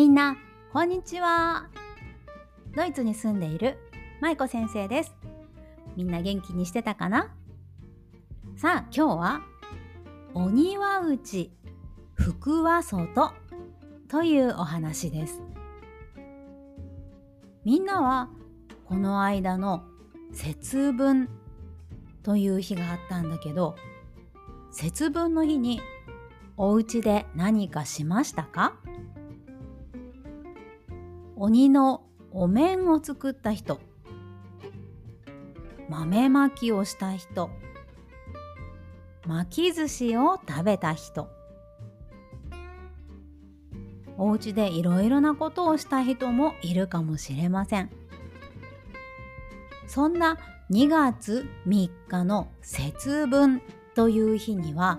みんな、こんにちは。ドイツに住んでいる舞子先生です。みんな元気にしてたかな？さあ、今日は、鬼は内、福は外というお話です。みんなは、この間の節分という日があったんだけど、節分の日にお家で何かしましたか？鬼のお面を作った人。豆まきをした人。巻き寿司を食べた人。お家でいろいろなことをした人もいるかもしれません。そんな2月3日の節分という日には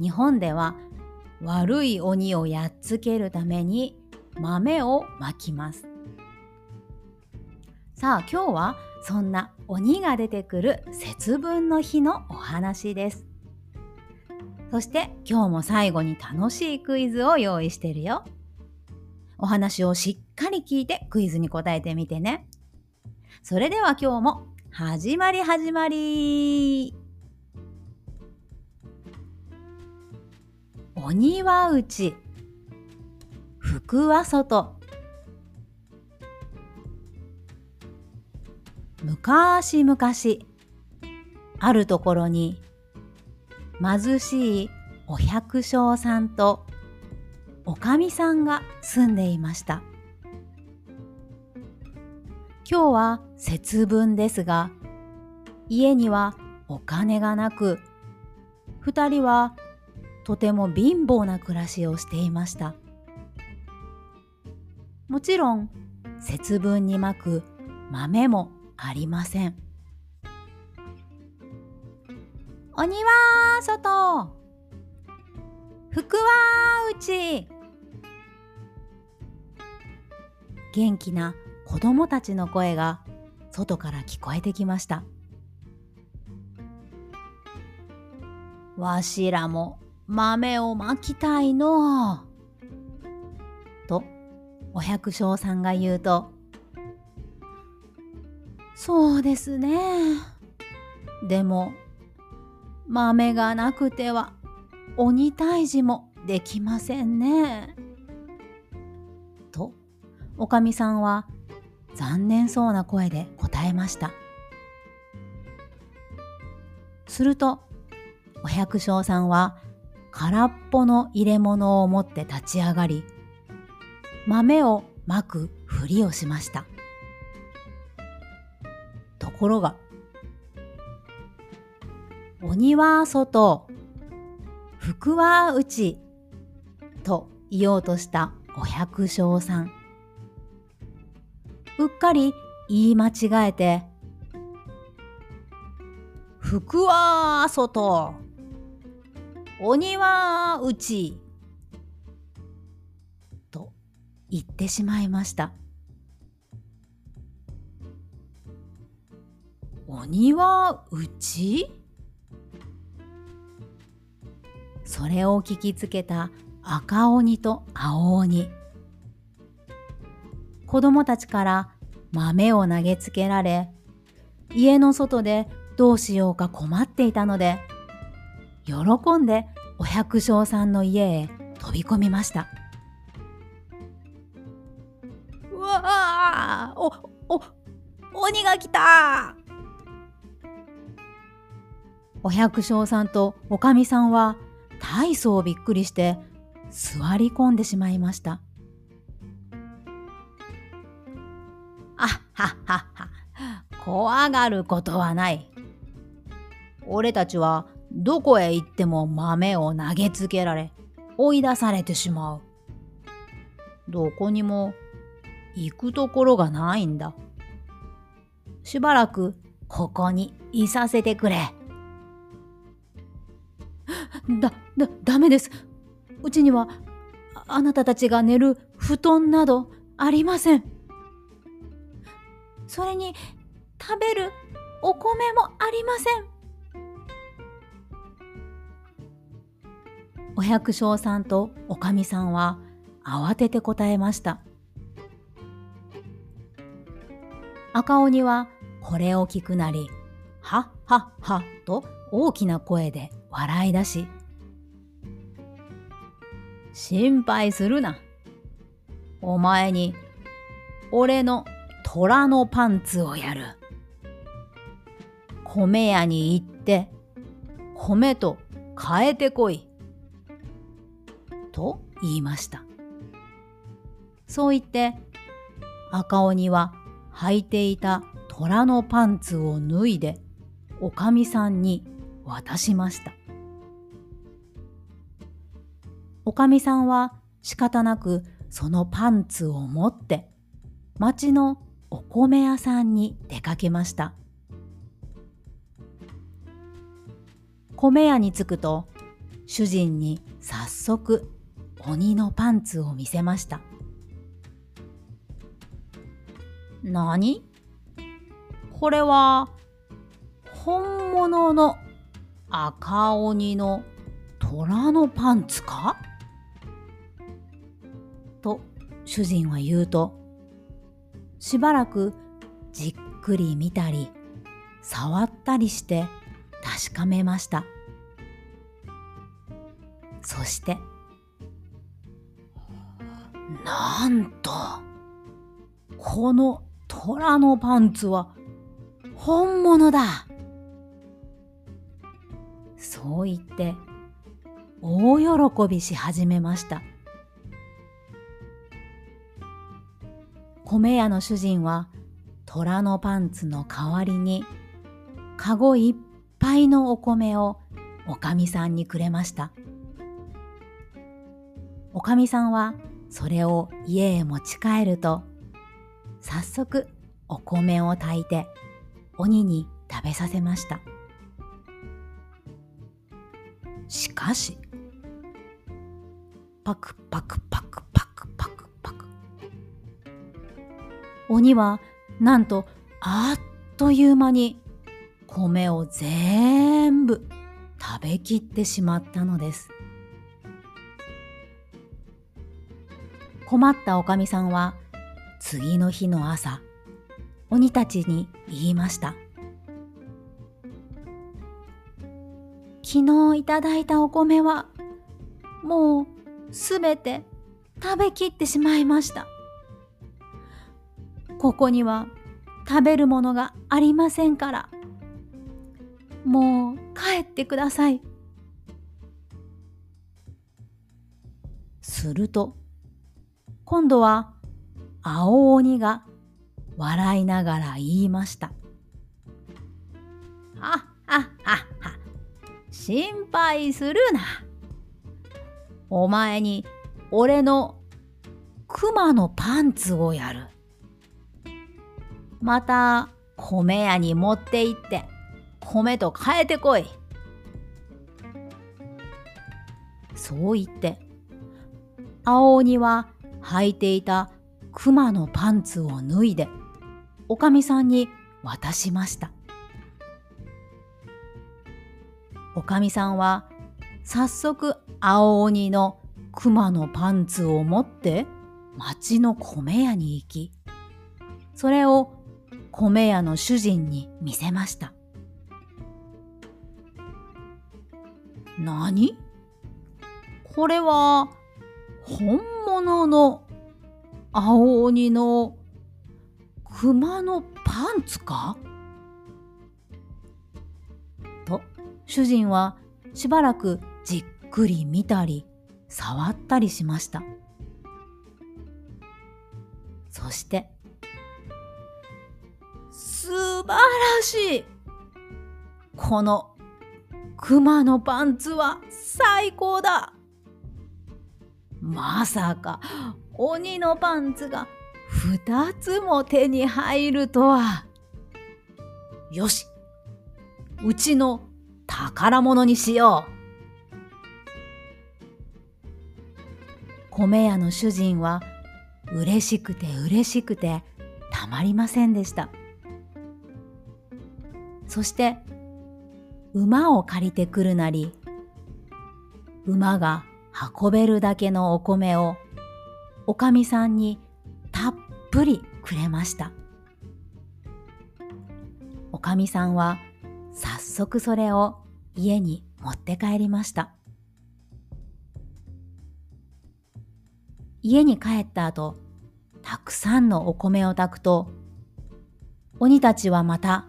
日本では悪い鬼をやっつけるために豆をまきます。さあ今日はそんな鬼が出てくる節分の日のお話です。そして今日も最後に楽しいクイズを用意してるよ。お話をしっかり聞いてクイズに答えてみてね。それでは今日も始まり始まり。鬼は内福は外昔々あるところに貧しいお百姓さんとおかみさんが住んでいました。今日は節分ですが家にはお金がなく二人はとても貧乏な暮らしをしていました。もちろん節分にまく豆もありません。鬼は外。福は内元気な子供たちの声が外から聞こえてきました。わしらも豆をまきたいのとお百姓さんが言うとそうですね。でも豆がなくては鬼退治もできませんね。とおかみさんは残念そうな声で答えました。するとお百姓さんは空っぽの入れ物を持って立ち上がり豆をまくふりをしました。ところが鬼は外福は内と言おうとしたお百姓さん。うっかり言い間違えて福は外。鬼は内。言ってしまいました鬼は内それを聞きつけた赤鬼と青鬼。子供たちから豆を投げつけられ家の外でどうしようか困っていたので喜んでお百姓さんの家へ飛び込みました。わあおお鬼が来た。お百姓さんとおかみさんは大層びっくりして座り込んでしまいました。あっはっはっは。怖がることはない。俺たちはどこへ行っても豆を投げつけられ追い出されてしまう。どこにも行くところがないんだ。しばらくここにいさせてくれ。だ、だ、ダメです。うちにはあなたたちが寝る布団などありません。それに食べるお米もありません。お百姓さんとおかみさんは慌てて答えました。赤鬼はこれを聞くなり、はっはっはと大きな声で笑い出し、心配するな。お前に俺の虎のパンツをやる。米屋に行って米と変えてこい。と言いました。そう言って赤鬼は履いていた虎のパンツを脱いでおかみさんに渡しました。おかみさんは仕方なくそのパンツを持って町のお米屋さんに出かけました。米屋に着くと主人に早速鬼のパンツを見せました。何？これは本物の赤鬼の虎のパンツか？と主人は言うとしばらくじっくり見たり触ったりして確かめました。そしてなんとこの虎のパンツは本物だ。そう言って大喜びし始めました。米屋の主人は虎のパンツの代わりにかごいっぱいのお米をおかみさんにくれました。おかみさんはそれを家へ持ち帰ると早速お米を炊いて鬼に食べさせました。しかしパクパクパクパクパクパク。鬼はなんとあっという間に米を全部食べきってしまったのです。困ったおかみさんは次の日の朝鬼たちに言いました。昨日いただいたお米はもうすべて食べきってしまいました。ここには食べるものがありませんからもう帰ってください。すると今度は青鬼が笑いながら言いました。はっはっはっは。心配するな。お前に俺の熊のパンツをやる。また米屋に持って行って米と変えてこい。そう言って青鬼は履いていた熊のパンツを脱いでおかみさんに渡しました。おかみさんは早速青鬼の熊のパンツを持って町の米屋に行きそれを米屋の主人に見せました。何？これは本物の青鬼の熊のパンツか？と主人はしばらくじっくり見たり触ったりしました。そして素晴らしい！この熊のパンツは最高だ！まさか鬼のパンツが二つも手に入るとは。よし、うちの宝物にしよう。米屋の主人は嬉しくて嬉しくてたまりませんでした。そして馬を借りてくるなり馬が運べるだけのお米をおかみさんにたっぷりくれました。おかみさんは早速それを家に持って帰りました。家に帰った後たくさんのお米を炊くと鬼たちはまた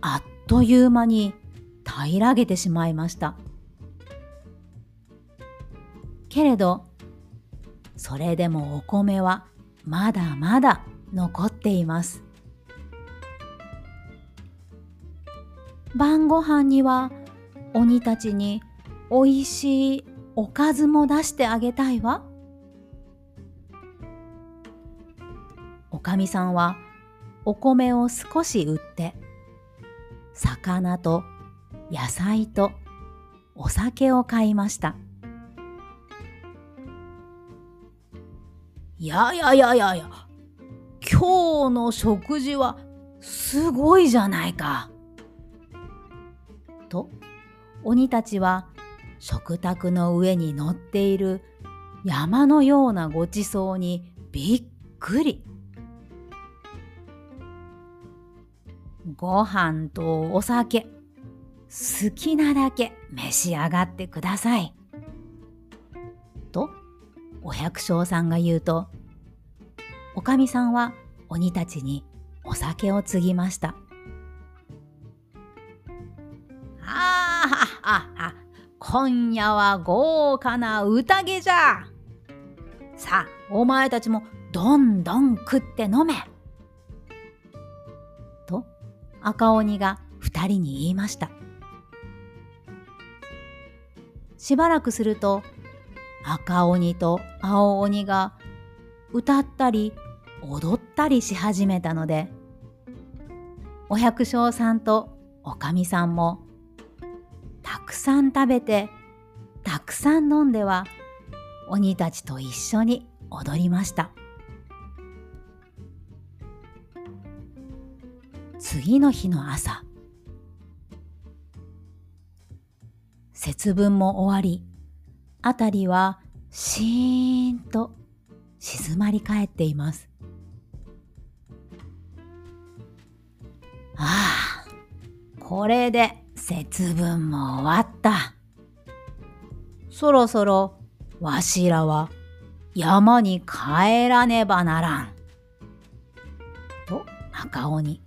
あっという間に平らげてしまいました。けれどそれでもお米はまだまだ残っています晩ご飯には鬼たちにおいしいおかずも出してあげたいわ。おかみさんはお米を少し売って魚と野菜とお酒を買いました。いやいやいやいやいや、今日の食事はすごいじゃないか。と鬼たちは食卓の上に乗っている山のようなごちそうにびっくり。ご飯とお酒、好きなだけ召し上がってください。お百姓さんが言うと、おかみさんは鬼たちにお酒を継ぎました。あははは、今夜は豪華な宴じゃ。さあ、お前たちもどんどん食って飲め。と、赤鬼が二人に言いました。しばらくすると、赤鬼と青鬼が歌ったり踊ったりし始めたので、お百姓さんとおかみさんもたくさん食べてたくさん飲んでは鬼たちと一緒に踊りました。次の日の朝節分も終わり辺りはシーンと静まり返っていますああこれで節分も終わった。そろそろわしらは山に帰らねばならん。と赤鬼。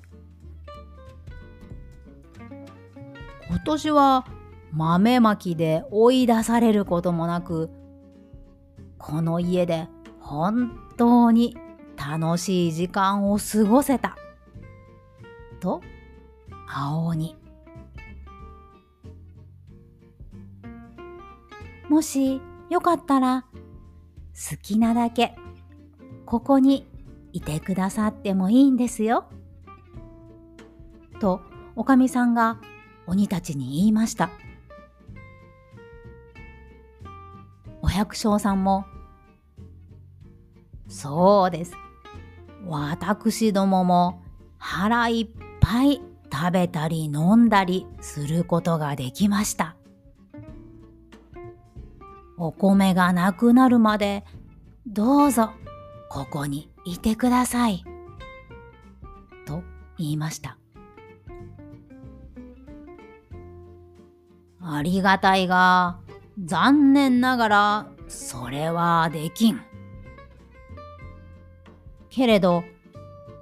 今年は豆まきで追い出されることもなく、この家で本当に楽しい時間を過ごせた。と青鬼。もしよかったら好きなだけここにいてくださってもいいんですよ。とおかみさんが鬼たちに言いました。百姓さんもそうです。私どもも腹いっぱい食べたり飲んだりすることができました。お米がなくなるまでどうぞここにいてください。と言いました。ありがたいが残念ながらそれはできん。けれど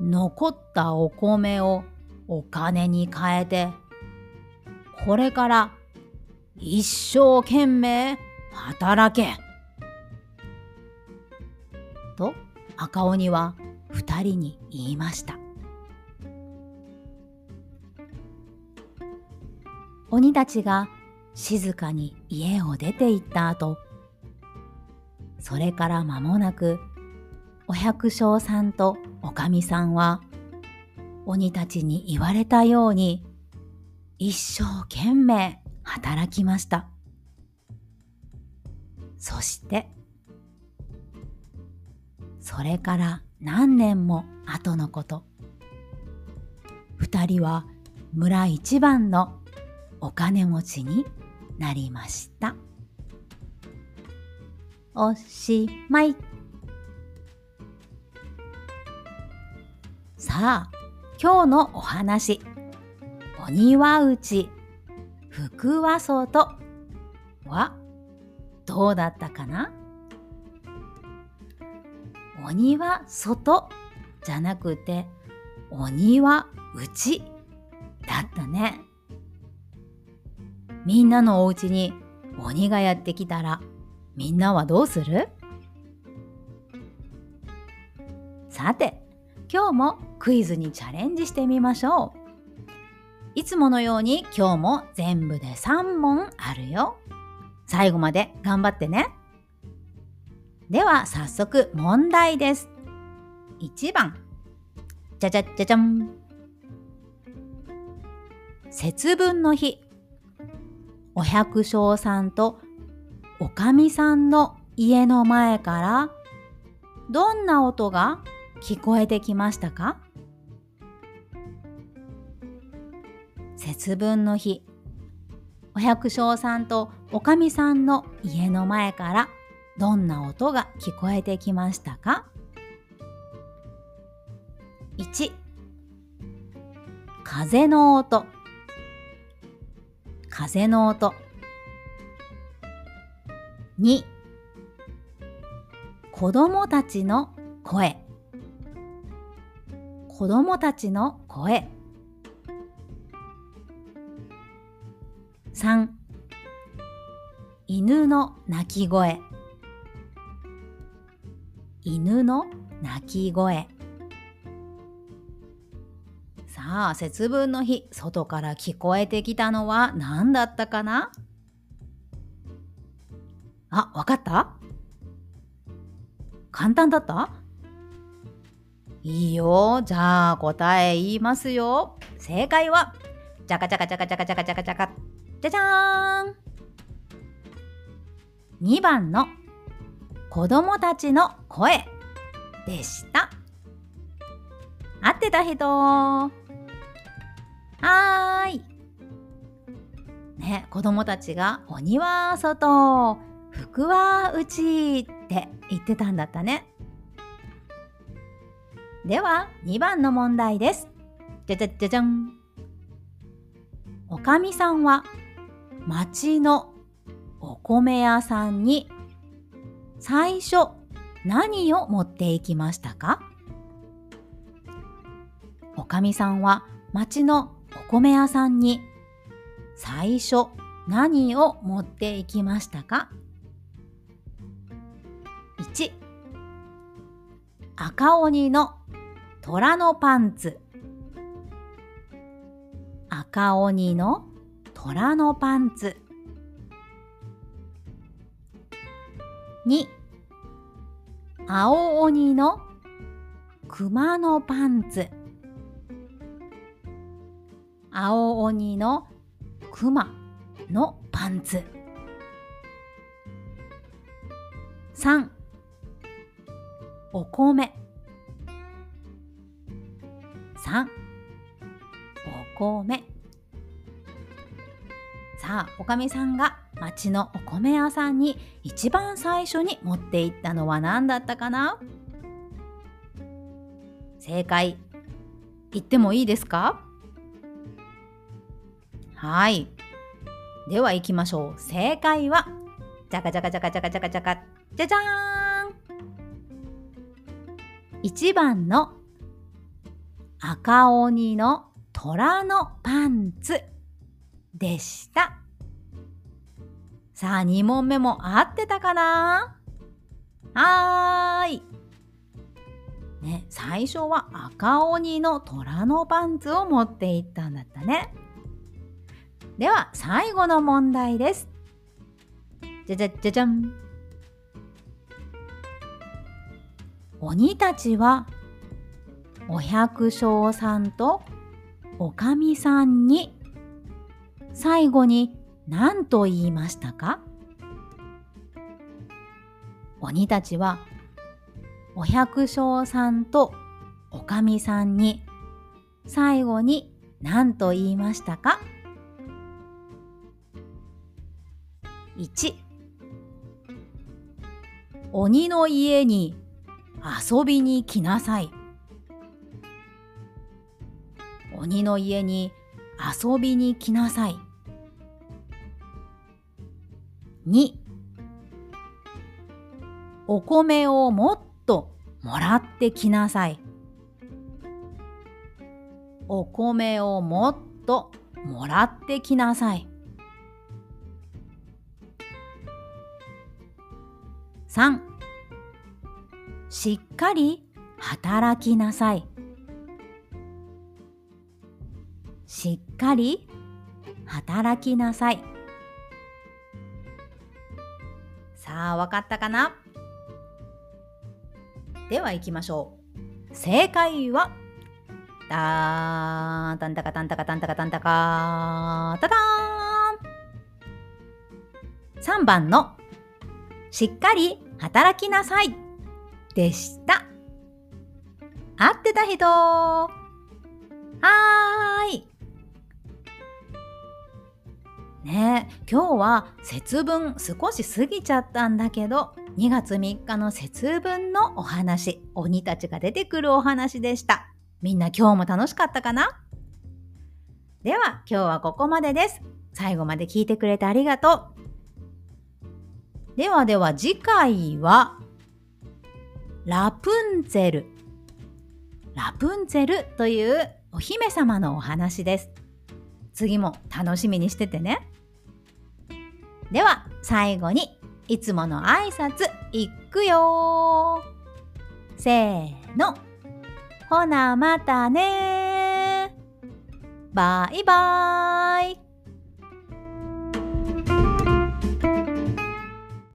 残ったお米をお金に変えてこれから一生懸命働けと赤鬼は二人に言いました鬼たちが静かに家を出て行った後それから間もなくお百姓さんとおかみさんは鬼たちに言われたように一生懸命働きました。そしてそれから何年も後のこと二人は村一番のお金持ちになりました。おしまい。さあ、今日のお話。鬼は内、福はとはどうだったかな？お庭外じゃなくて鬼は内だったね。みんなのお家に鬼がやってきたらみんなはどうする？さて、今日もクイズにチャレンジしてみましょう。いつものように今日も全部で3問あるよ。最後まで頑張ってね。では早速問題です。1番。じゃじゃじゃじゃん。節分の日。お百姓さんとおかみさんの家の前からどんな音が聞こえてきましたか？節分の日。お百姓さんとおかみさんの家の前からどんな音が聞こえてきましたか ?1 風の音。風の音。2子供たちの声。子供たちの声。3犬の鳴き声。犬の鳴き声。さあ節分の日外から聞こえてきたのは何だったかな？あ、わかった？簡単だった？いいよ。じゃあ答え言いますよ。正解は、じゃかじゃかじゃかじゃかじゃかじゃかじゃか、じゃじゃーん !2 番の子供たちの声でした。合ってた人はーい。ね、子供たちが鬼は外、福は内って言ってたんだったね。では2番の問題です。じゃじゃじゃじゃん。おかみさんは町のお米屋さんに最初何を持っていきましたか？おかみさんは町のお米屋さんに最初何を持っていきましたか？1赤鬼の虎のパンツ。赤鬼の虎のパンツ。2青鬼の熊のパンツ。青鬼の熊のパンツ。3お米。3お米。さあおかみさんが町のお米屋さんに一番最初に持っていったのは何だったかな？正解。言ってもいいですか？はいでは行きましょう正解はじゃかじゃかじゃかじゃかじゃかじゃかじゃじゃーん1番の赤鬼の虎のパンツでした。さあ、2問目も合ってたかな？はーい。ね、最初は赤鬼の虎のパンツを持っていったんだったね。では、最後の問題です。じゃじゃじゃじゃん。鬼たちはお百姓さんとおかみさんに最後に何と言いましたか？鬼たちはお百姓さんとおかみさんに最後に何と言いましたか？?1 鬼の家に遊びに来なさい鬼の家に遊びに来なさい。2お米をもっともらってきなさい。お米をもっともらってきなさい。3しっかり働きなさい。しっかり働きなさい。さあ、わかったかな？では行きましょう。正解は、たーん、たんたかたんたかたんたかたんたかたたーん。3番の、しっかり働きなさい。でした。合ってた人。はーい。ねえ今日は節分少し過ぎちゃったんだけど2月3日の節分のお話鬼たちが出てくるお話でした。みんな今日も楽しかったかな？では今日はここまでです。最後まで聞いてくれてありがとう。ではでは次回はラプンツェル。ラプンツェルというお姫様のお話です。次も楽しみにしててね。では最後にいつもの挨拶いくよ。せーの。ほなまたねバイバーイ。